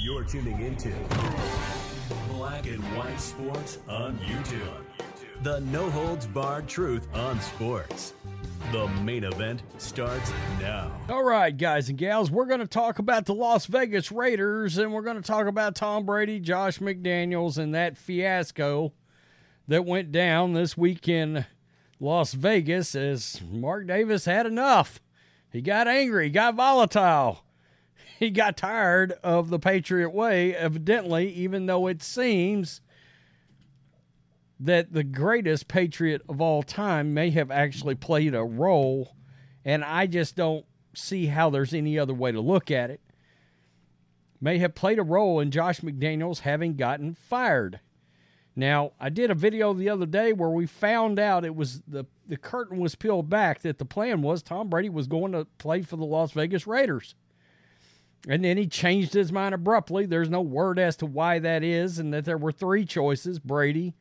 You're tuning into Black and White Sports on YouTube. The no holds barred truth on sports. The main event starts now. All right, guys and gals, we're going to talk about the Las Vegas Raiders and we're going to talk about Tom Brady, Josh McDaniels, and that fiasco that went down this week in Las Vegas as Mark Davis had enough. He got angry, got volatile. He got tired of the Patriot way, evidently, even though it seems that the greatest Patriot of all time may have actually played a role. And I just don't see how there's any other way to look at it. May have played a role in Josh McDaniels having gotten fired. Now, I did a video the other day where we found out it was the, the curtain was peeled back that the plan was Tom Brady was going to play for the Las Vegas Raiders. And then he changed his mind abruptly. There's no word as to why that is, and that there were three choices Brady,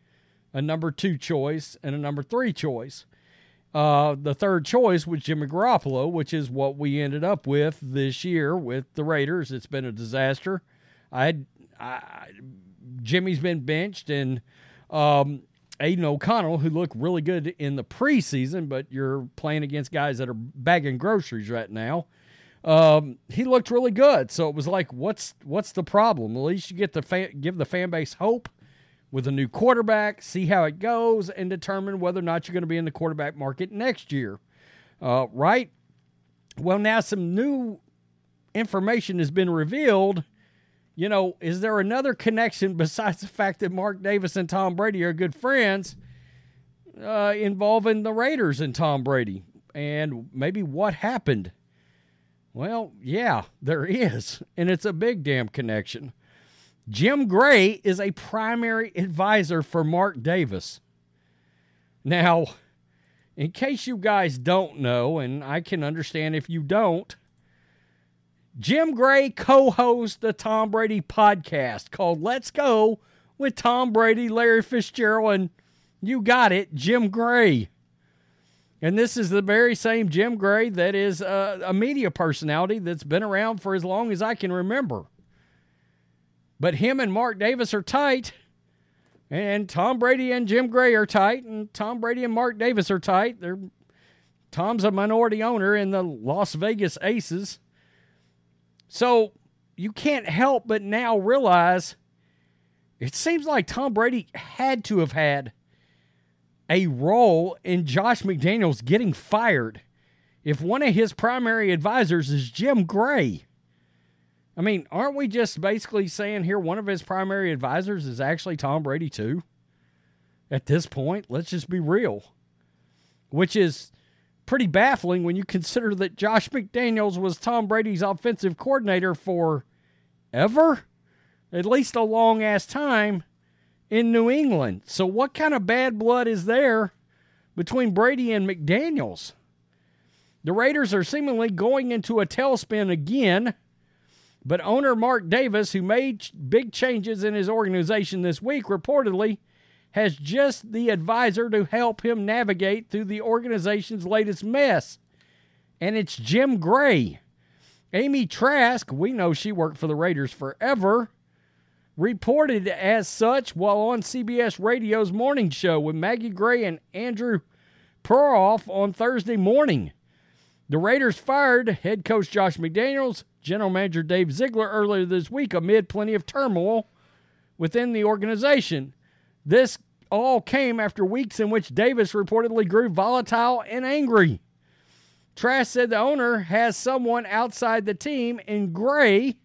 a number two choice, and a number three choice. Uh, the third choice was Jimmy Garoppolo, which is what we ended up with this year with the Raiders. It's been a disaster. I, I Jimmy's been benched, and um, Aidan O'Connell, who looked really good in the preseason, but you're playing against guys that are bagging groceries right now. Um, he looked really good, so it was like, what's what's the problem? At least you get the fan, give the fan base hope with a new quarterback, see how it goes, and determine whether or not you're going to be in the quarterback market next year. Uh, right? Well, now some new information has been revealed. You know, is there another connection besides the fact that Mark Davis and Tom Brady are good friends uh, involving the Raiders and Tom Brady? And maybe what happened? Well, yeah, there is. And it's a big damn connection. Jim Gray is a primary advisor for Mark Davis. Now, in case you guys don't know, and I can understand if you don't, Jim Gray co hosts the Tom Brady podcast called Let's Go with Tom Brady, Larry Fitzgerald, and you got it, Jim Gray. And this is the very same Jim Gray that is a, a media personality that's been around for as long as I can remember. But him and Mark Davis are tight. And Tom Brady and Jim Gray are tight. And Tom Brady and Mark Davis are tight. They're, Tom's a minority owner in the Las Vegas Aces. So you can't help but now realize it seems like Tom Brady had to have had a role in Josh McDaniels getting fired if one of his primary advisors is Jim Gray. I mean, aren't we just basically saying here one of his primary advisors is actually Tom Brady, too? At this point, let's just be real. Which is pretty baffling when you consider that Josh McDaniels was Tom Brady's offensive coordinator for ever, at least a long ass time in New England. So, what kind of bad blood is there between Brady and McDaniels? The Raiders are seemingly going into a tailspin again but owner Mark Davis, who made big changes in his organization this week, reportedly has just the advisor to help him navigate through the organization's latest mess. And it's Jim Gray. Amy Trask, we know she worked for the Raiders forever, reported as such while on CBS Radio's morning show with Maggie Gray and Andrew Perloff on Thursday morning. The Raiders fired head coach Josh McDaniels, general manager Dave Ziegler earlier this week amid plenty of turmoil within the organization. This all came after weeks in which Davis reportedly grew volatile and angry. Trask said the owner has someone outside the team in Gray,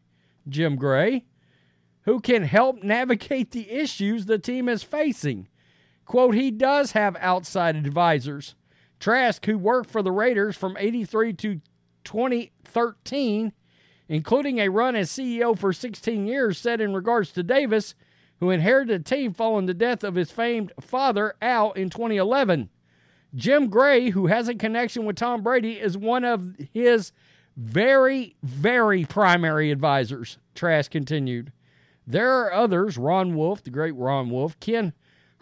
Jim Gray, who can help navigate the issues the team is facing. Quote, he does have outside advisors. Trask, who worked for the Raiders from 83 to 2013, including a run as CEO for 16 years, said in regards to Davis, who inherited the team following the death of his famed father, Al, in 2011. Jim Gray, who has a connection with Tom Brady, is one of his very, very primary advisors, Trask continued. There are others, Ron Wolf, the great Ron Wolf, Ken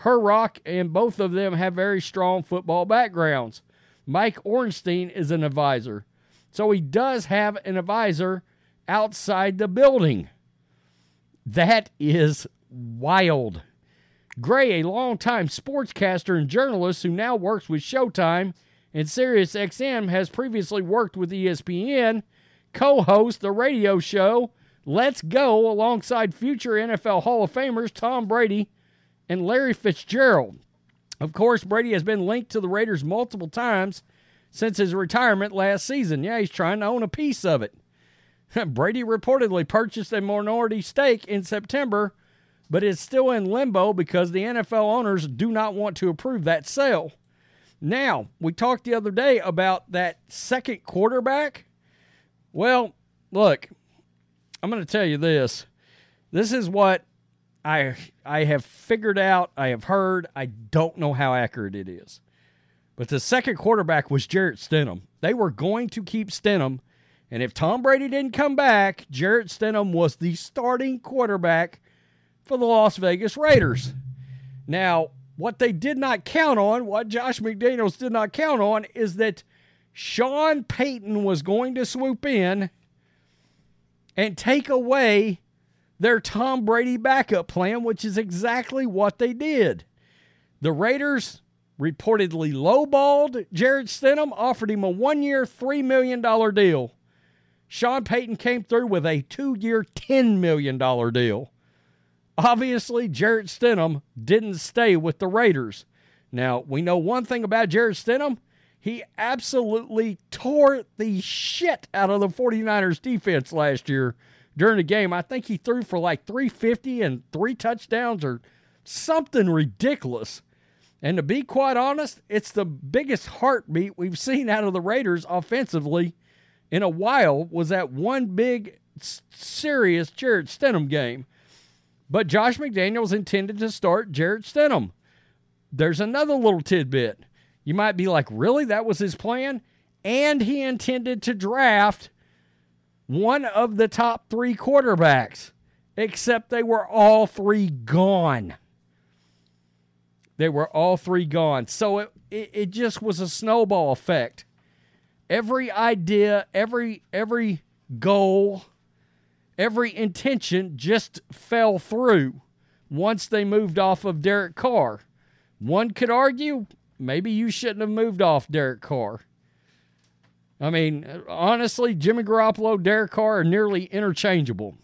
Herock, and both of them have very strong football backgrounds. Mike Ornstein is an advisor. So he does have an advisor outside the building. That is wild. Gray, a longtime sportscaster and journalist who now works with Showtime and SiriusXM, has previously worked with ESPN, co host the radio show Let's Go alongside future NFL Hall of Famers Tom Brady and Larry Fitzgerald. Of course, Brady has been linked to the Raiders multiple times since his retirement last season. Yeah, he's trying to own a piece of it. Brady reportedly purchased a minority stake in September, but is still in limbo because the NFL owners do not want to approve that sale. Now, we talked the other day about that second quarterback. Well, look, I'm going to tell you this. This is what I I have figured out, I have heard, I don't know how accurate it is. But the second quarterback was Jarrett Stidham. They were going to keep Stidham, and if Tom Brady didn't come back, Jarrett Stidham was the starting quarterback for the Las Vegas Raiders. Now, what they did not count on, what Josh McDaniels did not count on, is that Sean Payton was going to swoop in and take away their Tom Brady backup plan, which is exactly what they did. The Raiders reportedly lowballed Jarrett Stidham, offered him a one year, $3 million deal. Sean Payton came through with a two year, $10 million deal. Obviously, Jarrett Stidham didn't stay with the Raiders. Now, we know one thing about Jarrett Stidham. He absolutely tore the shit out of the 49ers defense last year during the game. I think he threw for like 350 and three touchdowns or something ridiculous. And to be quite honest, it's the biggest heartbeat we've seen out of the Raiders offensively in a while was that one big serious Jarrett Stidham game. But Josh McDaniels intended to start Jarrett Stidham. There's another little tidbit. You might be like, really? That was his plan? And he intended to draft one of the top three quarterbacks, except they were all three gone. They were all three gone. So it, it, it just was a snowball effect. Every idea, every every goal, every intention just fell through once they moved off of Derek Carr. One could argue maybe you shouldn't have moved off Derek Carr. I mean, honestly, Jimmy Garoppolo, Derek Carr are nearly interchangeable,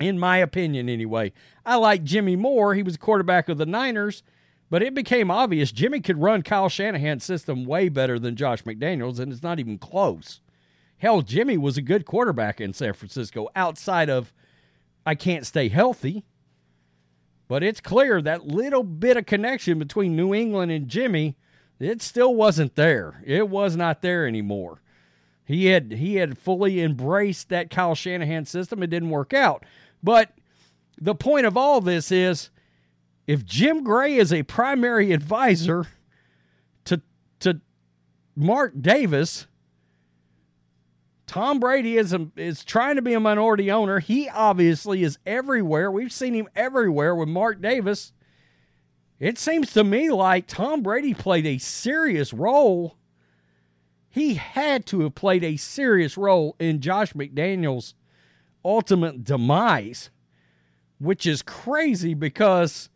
in my opinion, anyway. I like Jimmy more. He was quarterback of the Niners, but it became obvious Jimmy could run Kyle Shanahan's system way better than Josh McDaniels, and it's not even close. Hell, Jimmy was a good quarterback in San Francisco outside of I can't stay healthy. But it's clear that little bit of connection between New England and Jimmy, it still wasn't there. It was not there anymore. He had he had fully embraced that Kyle Shanahan system. It didn't work out. But the point of all this is if Jim Gray is a primary advisor to to Mark Davis, Tom Brady is a, is trying to be a minority owner. He obviously is everywhere. We've seen him everywhere with Mark Davis. It seems to me like Tom Brady played a serious role. He had to have played a serious role in Josh McDaniels' ultimate demise, which is crazy because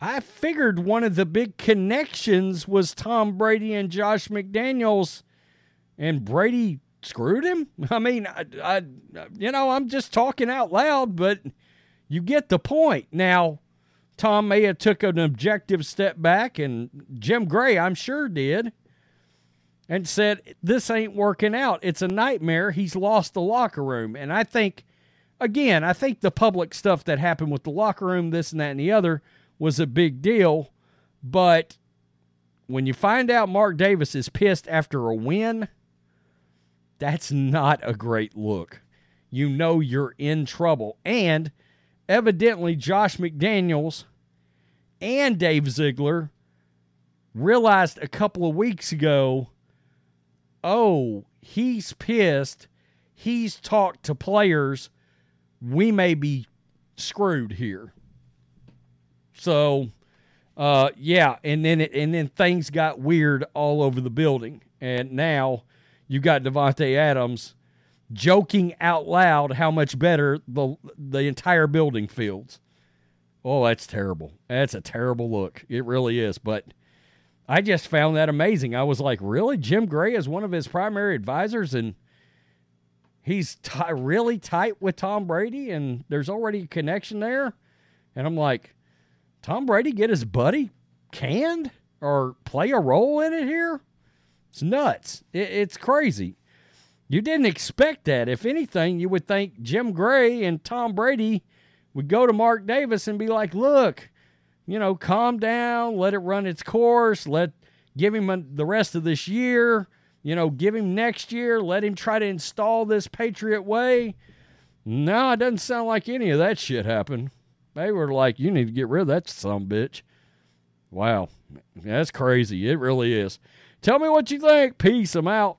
I figured one of the big connections was Tom Brady and Josh McDaniels and Brady screwed him. I mean, I, I, you know, I'm just talking out loud, but you get the point. Now, Tom may have took an objective step back, and Jim Gray, I'm sure, did, and said this ain't working out. It's a nightmare. He's lost the locker room, and I think, again, I think the public stuff that happened with the locker room, this and that and the other, was a big deal, but when you find out Mark Davis is pissed after a win, that's not a great look. You know you're in trouble. And evidently, Josh McDaniels and Dave Ziegler realized a couple of weeks ago oh, he's pissed. He's talked to players. We may be screwed here. So uh, yeah, and then it, and then things got weird all over the building, and now you got Davante Adams joking out loud how much better the the entire building feels. Oh, that's terrible. That's a terrible look. It really is. But I just found that amazing. I was like, really, Jim Gray is one of his primary advisors, and he's t- really tight with Tom Brady, and there's already a connection there. And I'm like, Tom Brady get his buddy canned or play a role in it here? It's nuts. It, it's crazy. You didn't expect that. If anything, you would think Jim Gray and Tom Brady would go to Mark Davis and be like, "Look, you know, calm down, let it run its course, let give him a, the rest of this year, you know, give him next year, let him try to install this Patriot way." No, it doesn't sound like any of that shit happened. They were like, you need to get rid of that some bitch. Wow. That's crazy. It really is. Tell me what you think. Peace. I'm out.